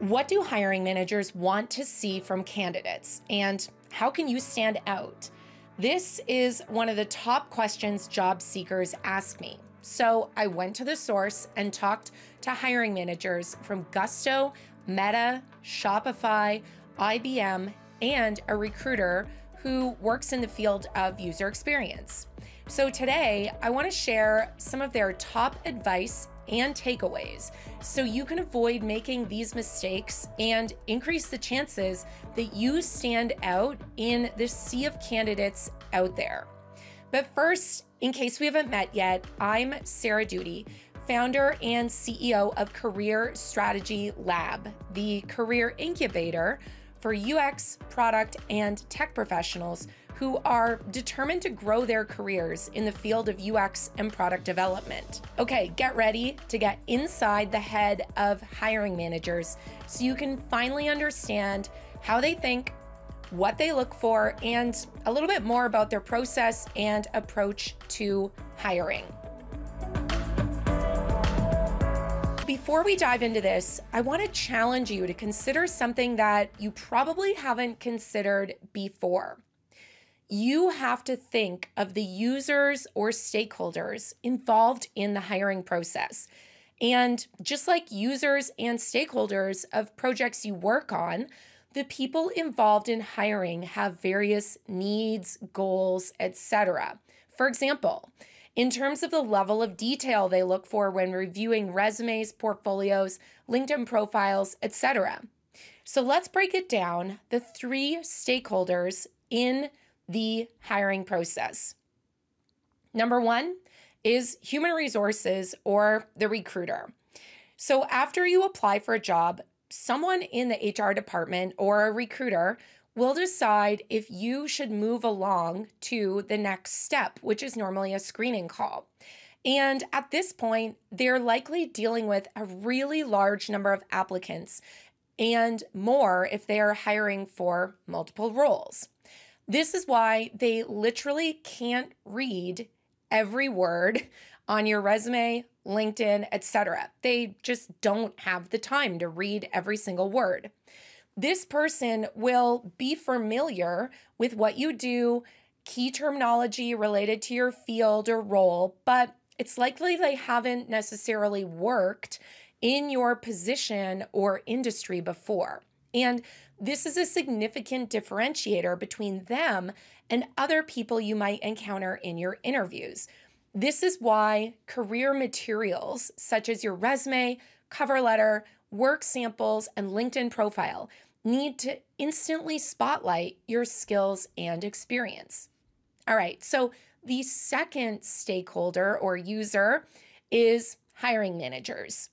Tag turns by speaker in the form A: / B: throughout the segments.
A: What do hiring managers want to see from candidates, and how can you stand out? This is one of the top questions job seekers ask me. So I went to the source and talked to hiring managers from Gusto, Meta, Shopify, IBM, and a recruiter who works in the field of user experience. So today, I want to share some of their top advice and takeaways so you can avoid making these mistakes and increase the chances that you stand out in the sea of candidates out there. But first, in case we haven't met yet, I'm Sarah Doody, founder and CEO of Career Strategy Lab, the career incubator for UX, product, and tech professionals who are determined to grow their careers in the field of UX and product development. Okay, get ready to get inside the head of hiring managers so you can finally understand how they think, what they look for, and a little bit more about their process and approach to hiring. Before we dive into this, I want to challenge you to consider something that you probably haven't considered before you have to think of the users or stakeholders involved in the hiring process. And just like users and stakeholders of projects you work on, the people involved in hiring have various needs, goals, etc. For example, in terms of the level of detail they look for when reviewing resumes, portfolios, LinkedIn profiles, etc. So let's break it down the three stakeholders in the hiring process. Number one is human resources or the recruiter. So, after you apply for a job, someone in the HR department or a recruiter will decide if you should move along to the next step, which is normally a screening call. And at this point, they're likely dealing with a really large number of applicants and more if they are hiring for multiple roles. This is why they literally can't read every word on your resume, LinkedIn, etc. They just don't have the time to read every single word. This person will be familiar with what you do, key terminology related to your field or role, but it's likely they haven't necessarily worked in your position or industry before. And this is a significant differentiator between them and other people you might encounter in your interviews. This is why career materials such as your resume, cover letter, work samples, and LinkedIn profile need to instantly spotlight your skills and experience. All right, so the second stakeholder or user is hiring managers.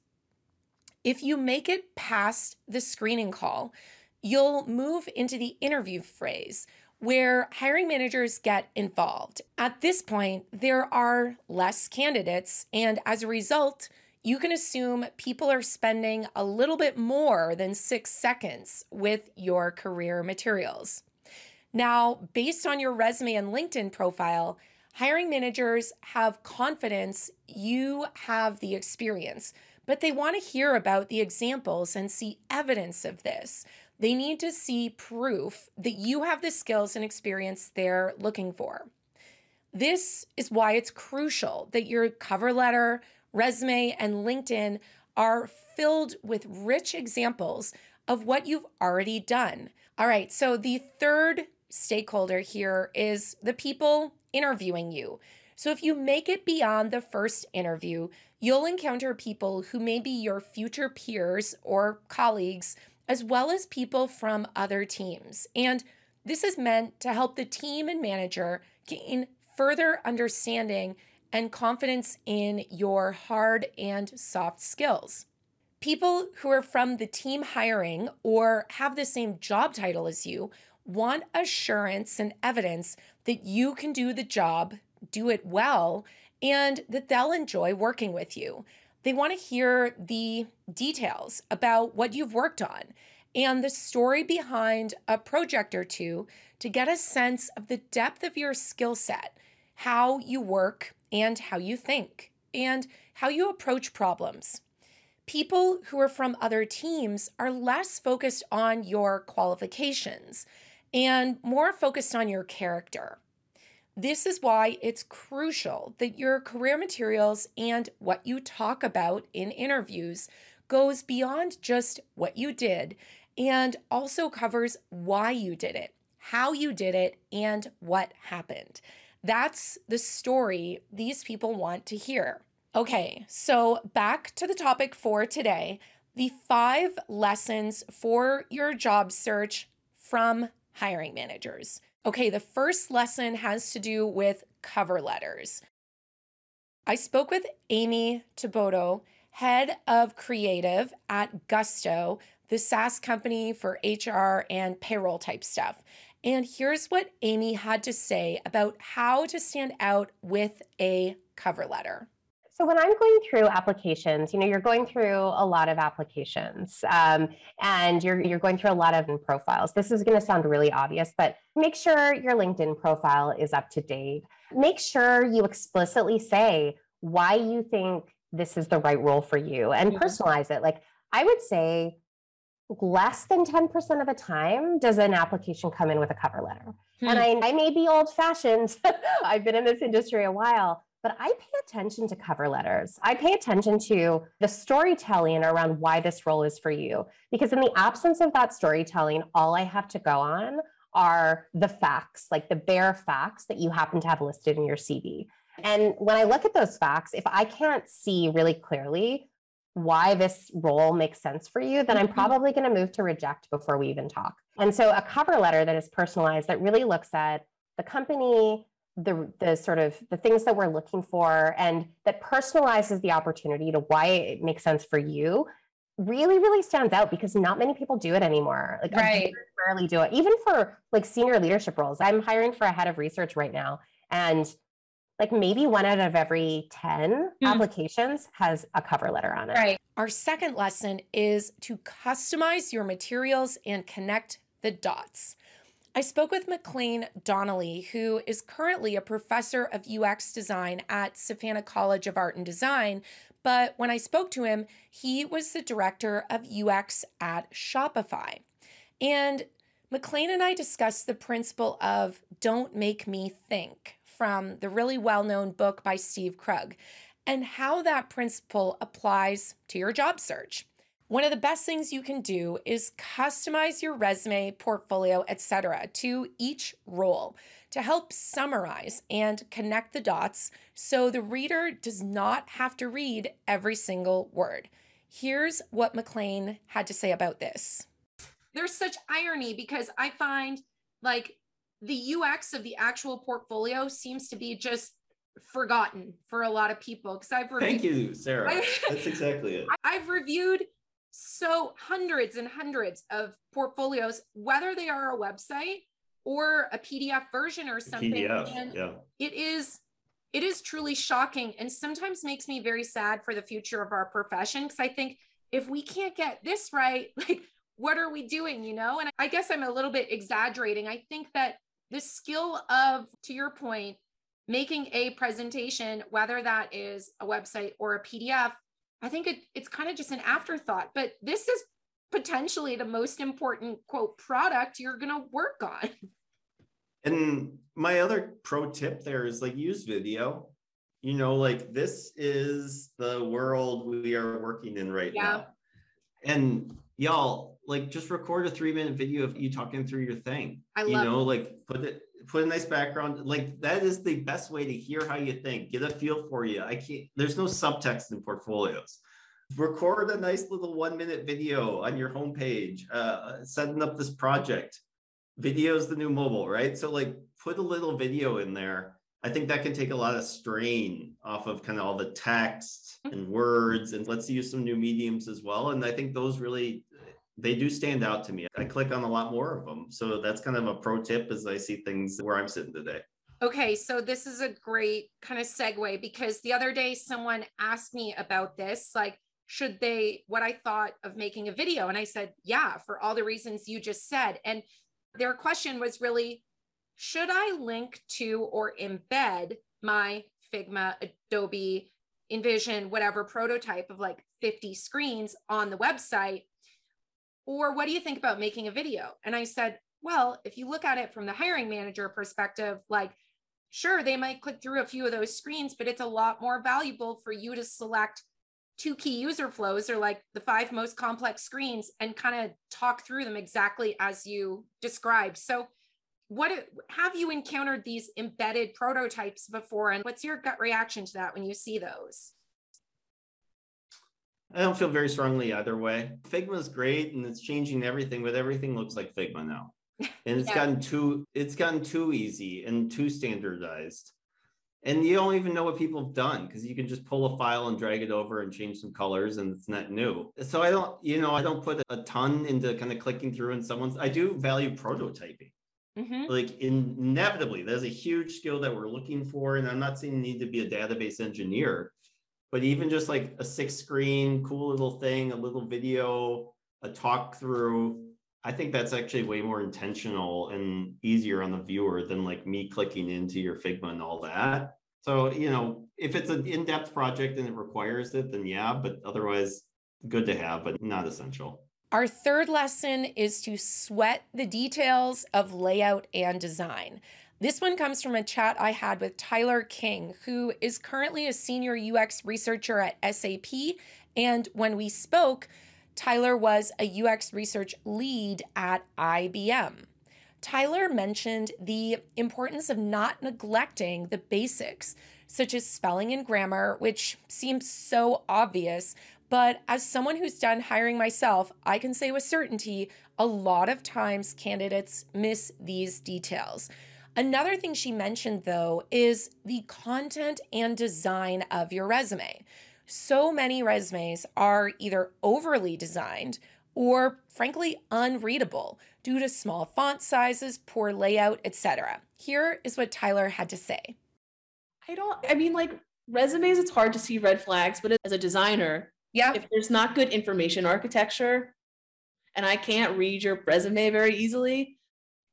A: If you make it past the screening call, you'll move into the interview phase where hiring managers get involved. At this point, there are less candidates, and as a result, you can assume people are spending a little bit more than six seconds with your career materials. Now, based on your resume and LinkedIn profile, hiring managers have confidence you have the experience, but they want to hear about the examples and see evidence of this. They need to see proof that you have the skills and experience they're looking for. This is why it's crucial that your cover letter, resume, and LinkedIn are filled with rich examples of what you've already done. All right, so the third stakeholder here is the people interviewing you. So if you make it beyond the first interview, you'll encounter people who may be your future peers or colleagues as well as people from other teams. And this is meant to help the team and manager gain further understanding and confidence in your hard and soft skills. People who are from the team hiring or have the same job title as you want assurance and evidence that you can do the job, do it well, and that they'll enjoy working with you. They want to hear the details about what you've worked on and the story behind a project or two to get a sense of the depth of your skill set, how you work, and how you think, and how you approach problems. People who are from other teams are less focused on your qualifications and more focused on your character. This is why it's crucial that your career materials and what you talk about in interviews goes beyond just what you did and also covers why you did it, how you did it, and what happened. That's the story these people want to hear. Okay, so back to the topic for today the five lessons for your job search from hiring managers. Okay, the first lesson has to do with cover letters. I spoke with Amy Thibodeau, head of creative at Gusto, the SaaS company for HR and payroll type stuff. And here's what Amy had to say about how to stand out with a cover letter.
B: So when I'm going through applications, you know, you're going through a lot of applications, um, and you're you're going through a lot of profiles. This is going to sound really obvious, but make sure your LinkedIn profile is up to date. Make sure you explicitly say why you think this is the right role for you, and mm-hmm. personalize it. Like I would say, less than 10% of the time does an application come in with a cover letter. Hmm. And I, I may be old fashioned. I've been in this industry a while, but I pay attention to cover letters. I pay attention to the storytelling around why this role is for you. Because in the absence of that storytelling, all I have to go on are the facts, like the bare facts that you happen to have listed in your CV. And when I look at those facts, if I can't see really clearly why this role makes sense for you, then I'm mm-hmm. probably going to move to reject before we even talk. And so a cover letter that is personalized that really looks at the company, the the sort of the things that we're looking for and that personalizes the opportunity to why it makes sense for you really really stands out because not many people do it anymore like
A: right.
B: I rarely do it even for like senior leadership roles i'm hiring for a head of research right now and like maybe one out of every 10 mm. applications has a cover letter on it
A: right our second lesson is to customize your materials and connect the dots I spoke with McLean Donnelly, who is currently a professor of UX design at Savannah College of Art and Design. But when I spoke to him, he was the director of UX at Shopify. And McLean and I discussed the principle of don't make me think from the really well known book by Steve Krug and how that principle applies to your job search. One of the best things you can do is customize your resume, portfolio, etc. to each role to help summarize and connect the dots so the reader does not have to read every single word. Here's what McLean had to say about this. There's such irony because I find like the UX of the actual portfolio seems to be just forgotten for a lot of people because I've
C: reviewed, Thank you, Sarah. I, That's exactly it.
A: I've reviewed so hundreds and hundreds of portfolios, whether they are a website or a PDF version or something.
C: PDF, and yeah.
A: It is it is truly shocking and sometimes makes me very sad for the future of our profession because I think if we can't get this right, like what are we doing, you know? And I guess I'm a little bit exaggerating. I think that the skill of to your point making a presentation whether that is a website or a PDF I think it, it's kind of just an afterthought, but this is potentially the most important quote product you're going to work on.
C: And my other pro tip there is like use video. You know, like this is the world we are working in right yeah. now. And y'all, like just record a three minute video of you talking through your thing.
A: I
C: love
A: you
C: know, it. like put it put a nice background. Like that is the best way to hear how you think, get a feel for you. I can't, there's no subtext in portfolios. Record a nice little one minute video on your homepage, uh, setting up this project. Video is the new mobile, right? So like put a little video in there. I think that can take a lot of strain off of kind of all the text and words and let's use some new mediums as well. And I think those really they do stand out to me. I click on a lot more of them. So that's kind of a pro tip as I see things where I'm sitting today.
A: Okay, so this is a great kind of segue because the other day someone asked me about this like, should they, what I thought of making a video? And I said, yeah, for all the reasons you just said. And their question was really, should I link to or embed my Figma, Adobe, InVision, whatever prototype of like 50 screens on the website? Or what do you think about making a video? And I said, well, if you look at it from the hiring manager perspective, like, sure, they might click through a few of those screens, but it's a lot more valuable for you to select two key user flows or like the five most complex screens and kind of talk through them exactly as you described. So, what have you encountered these embedded prototypes before and what's your gut reaction to that when you see those?
C: I don't feel very strongly either way. Figma is great and it's changing everything, but everything looks like Figma now. And it's yes. gotten too it's gotten too easy and too standardized and you don't even know what people have done because you can just pull a file and drag it over and change some colors and it's not new so i don't you know i don't put a ton into kind of clicking through and someone's i do value prototyping mm-hmm. like inevitably there's a huge skill that we're looking for and i'm not saying you need to be a database engineer but even just like a six screen cool little thing a little video a talk through I think that's actually way more intentional and easier on the viewer than like me clicking into your Figma and all that. So, you know, if it's an in depth project and it requires it, then yeah, but otherwise, good to have, but not essential.
A: Our third lesson is to sweat the details of layout and design. This one comes from a chat I had with Tyler King, who is currently a senior UX researcher at SAP. And when we spoke, Tyler was a UX research lead at IBM. Tyler mentioned the importance of not neglecting the basics, such as spelling and grammar, which seems so obvious. But as someone who's done hiring myself, I can say with certainty a lot of times candidates miss these details. Another thing she mentioned, though, is the content and design of your resume so many resumes are either overly designed or frankly unreadable due to small font sizes, poor layout, etc. Here is what Tyler had to say.
D: I don't I mean like resumes it's hard to see red flags, but as a designer, yeah, if there's not good information architecture and I can't read your resume very easily,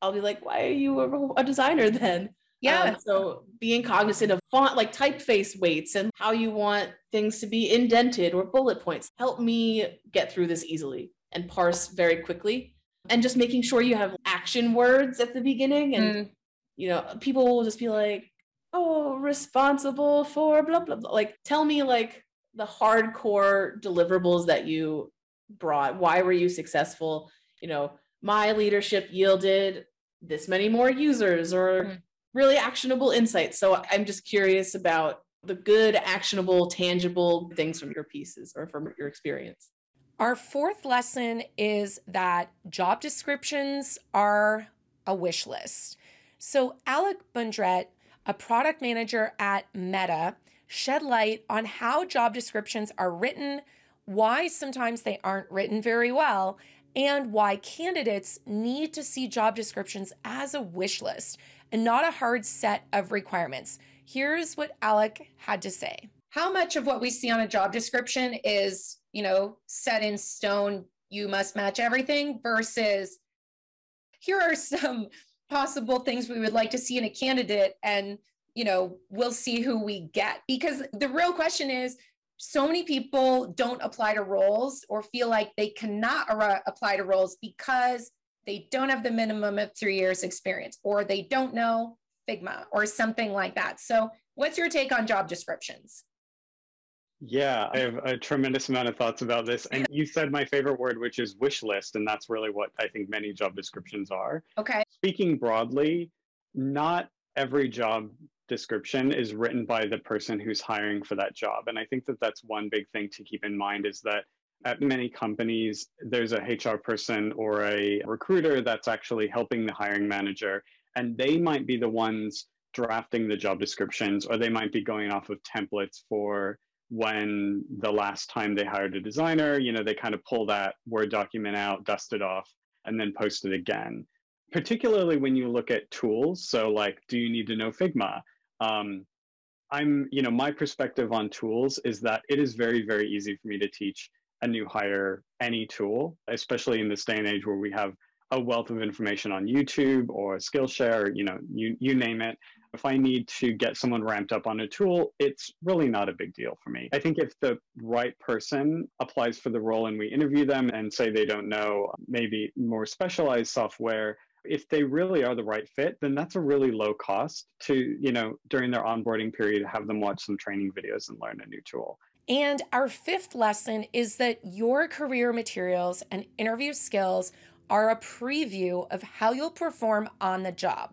D: I'll be like, why are you a, a designer then?
A: Yeah.
D: Um, so being cognizant of font, like typeface weights and how you want things to be indented or bullet points, help me get through this easily and parse very quickly. And just making sure you have action words at the beginning. And, mm. you know, people will just be like, oh, responsible for blah, blah, blah. Like, tell me like the hardcore deliverables that you brought. Why were you successful? You know, my leadership yielded this many more users or mm really actionable insights. So I'm just curious about the good, actionable, tangible things from your pieces or from your experience.
A: Our fourth lesson is that job descriptions are a wish list. So, Alec Brundrett, a product manager at Meta, shed light on how job descriptions are written, why sometimes they aren't written very well, and why candidates need to see job descriptions as a wish list and not a hard set of requirements. Here's what Alec had to say. How much of what we see on a job description is, you know, set in stone, you must match everything versus here are some possible things we would like to see in a candidate and you know we'll see who we get because the real question is so many people don't apply to roles or feel like they cannot apply to roles because they don't have the minimum of three years experience or they don't know Figma or something like that. So, what's your take on job descriptions?
E: Yeah, I have a tremendous amount of thoughts about this. And you said my favorite word, which is wish list. And that's really what I think many job descriptions are.
A: Okay.
E: Speaking broadly, not every job description is written by the person who's hiring for that job. And I think that that's one big thing to keep in mind is that at many companies, there's a HR person or a recruiter that's actually helping the hiring manager, and they might be the ones drafting the job descriptions, or they might be going off of templates for when the last time they hired a designer, you know, they kind of pull that Word document out, dust it off, and then post it again. Particularly when you look at tools. So, like, do you need to know Figma? Um, I'm, you know, my perspective on tools is that it is very, very easy for me to teach a new hire any tool, especially in this day and age where we have a wealth of information on YouTube or Skillshare, you know, you, you name it. If I need to get someone ramped up on a tool, it's really not a big deal for me. I think if the right person applies for the role and we interview them and say they don't know maybe more specialized software, if they really are the right fit, then that's a really low cost to, you know, during their onboarding period, have them watch some training videos and learn a new tool.
F: And our fifth lesson is that your career materials and interview skills are a preview of how you'll perform on the job.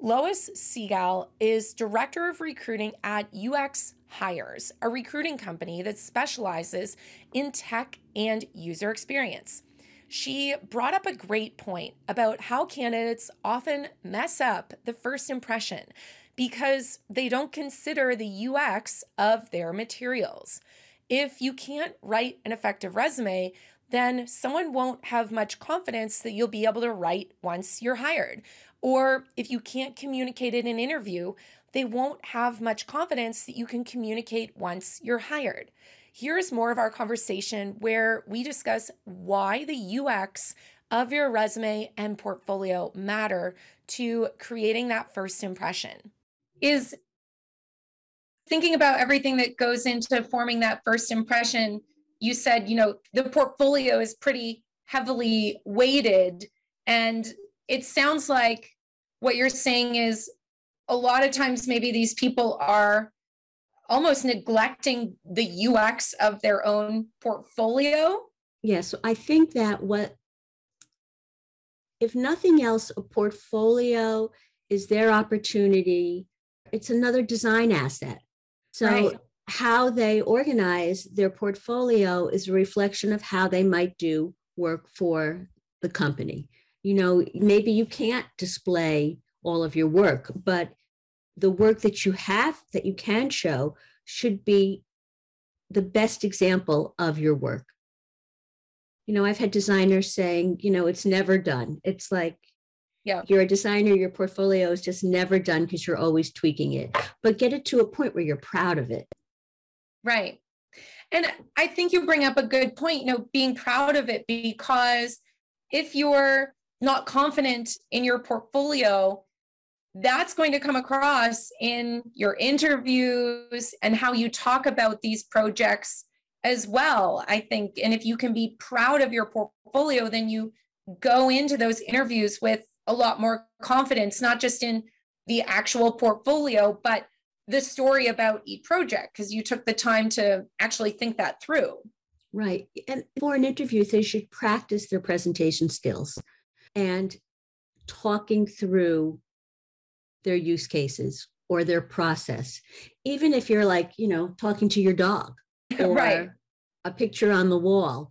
F: Lois Segal is Director of Recruiting at UX Hires, a recruiting company that specializes in tech and user experience. She brought up a great point about how candidates often mess up the first impression because they don't consider the UX of their materials. If you can't write an effective resume, then someone won't have much confidence that you'll be able to write once you're hired. Or if you can't communicate in an interview, they won't have much confidence that you can communicate once you're hired. Here's more of our conversation where we discuss why the UX of your resume and portfolio matter to creating that first impression.
A: Is thinking about everything that goes into forming that first impression you said you know the portfolio is pretty heavily weighted and it sounds like what you're saying is a lot of times maybe these people are almost neglecting the UX of their own portfolio.
G: Yes, so I think that what if nothing else a portfolio is their opportunity it's another design asset. So right. how they organize their portfolio is a reflection of how they might do work for the company. You know, maybe you can't display all of your work, but the work that you have that you can show should be the best example of your work. You know, I've had designers saying, you know, it's never done. It's like, yeah you're a designer your portfolio is just never done because you're always tweaking it but get it to a point where you're proud of it
A: right and i think you bring up a good point you know being proud of it because if you're not confident in your portfolio that's going to come across in your interviews and how you talk about these projects as well i think and if you can be proud of your portfolio then you go into those interviews with a lot more confidence, not just in the actual portfolio, but the story about each project, because you took the time to actually think that through.
G: Right. And for an interview, they should practice their presentation skills and talking through their use cases or their process. Even if you're like, you know, talking to your dog or right. a picture on the wall.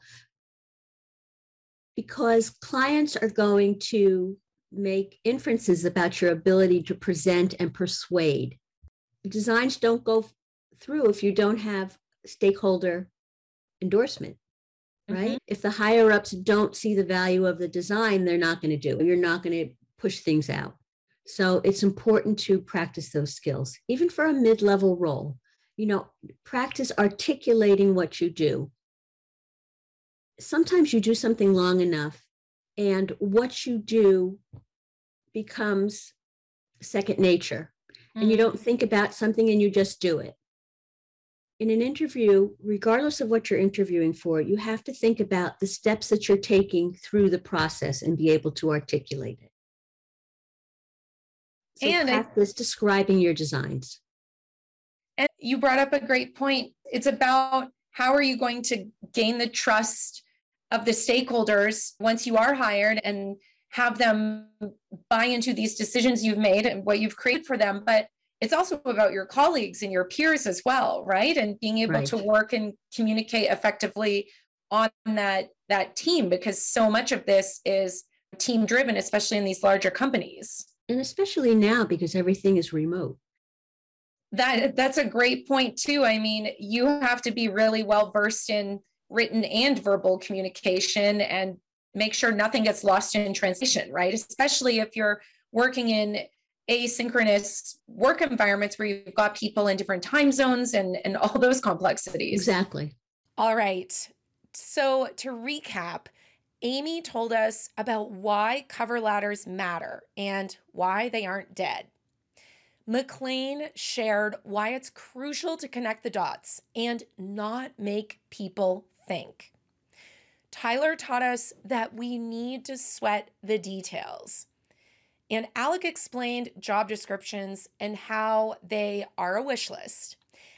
G: Because clients are going to make inferences about your ability to present and persuade. Designs don't go through if you don't have stakeholder endorsement, right? Mm-hmm. If the higher ups don't see the value of the design, they're not going to do it. You're not going to push things out. So it's important to practice those skills, even for a mid level role. You know, practice articulating what you do. Sometimes you do something long enough and what you do becomes second nature mm-hmm. and you don't mm. think about something and you just do it in an interview regardless of what you're interviewing for you have to think about the steps that you're taking through the process and be able to articulate it so and practice I, describing your designs.
A: And you brought up a great point. It's about how are you going to gain the trust of the stakeholders once you are hired and have them buy into these decisions you've made and what you've created for them. But it's also about your colleagues and your peers as well right? And being able right. to work and communicate effectively on that that team because so much of this is team driven especially in these larger companies
G: and especially now because everything is remote
A: that that's a great point too i mean you have to be really well versed in written and verbal communication and make sure nothing gets lost in translation, right? Especially if you're working in asynchronous work environments where you've got people in different time zones and, and all those complexities.
G: Exactly.
F: All right. So to recap,
A: Amy told us about why cover ladders matter and why they aren't dead. McLean shared why it's crucial to connect the dots and not make people think. Tyler taught us that we need to sweat the details. And Alec explained job descriptions and how they are a wish list.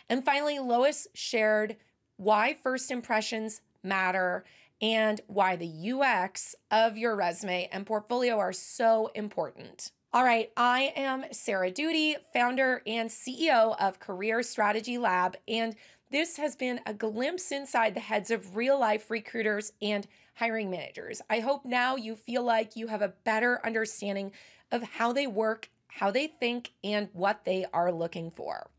A: And finally, Lois shared why first impressions matter and why the UX of your resume and portfolio are so important. All right, I am Sarah Doody, founder and CEO of Career Strategy Lab, and this has been a glimpse inside the heads of real life recruiters and hiring managers. I hope now you feel like you have a better understanding of how they work, how they think, and what they are looking for.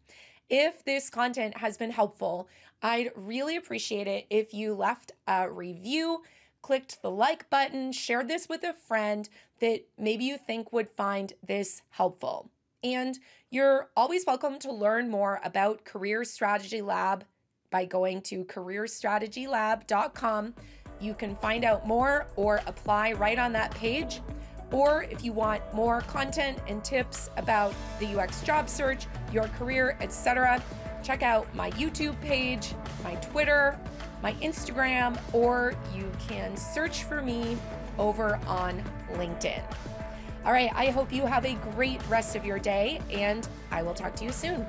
A: If this content has been helpful, I'd really appreciate it if you left a review, clicked the like button, shared this with a friend that maybe you think would find this helpful. And you're always welcome to learn more about Career Strategy Lab by going to careerstrategylab.com. You can find out more or apply right on that page. Or if you want more content and tips about the UX job search, your career, etc., check out my YouTube page, my Twitter, my Instagram, or you can search for me over on LinkedIn. All right, I hope you have a great rest of your day, and I will talk to you soon.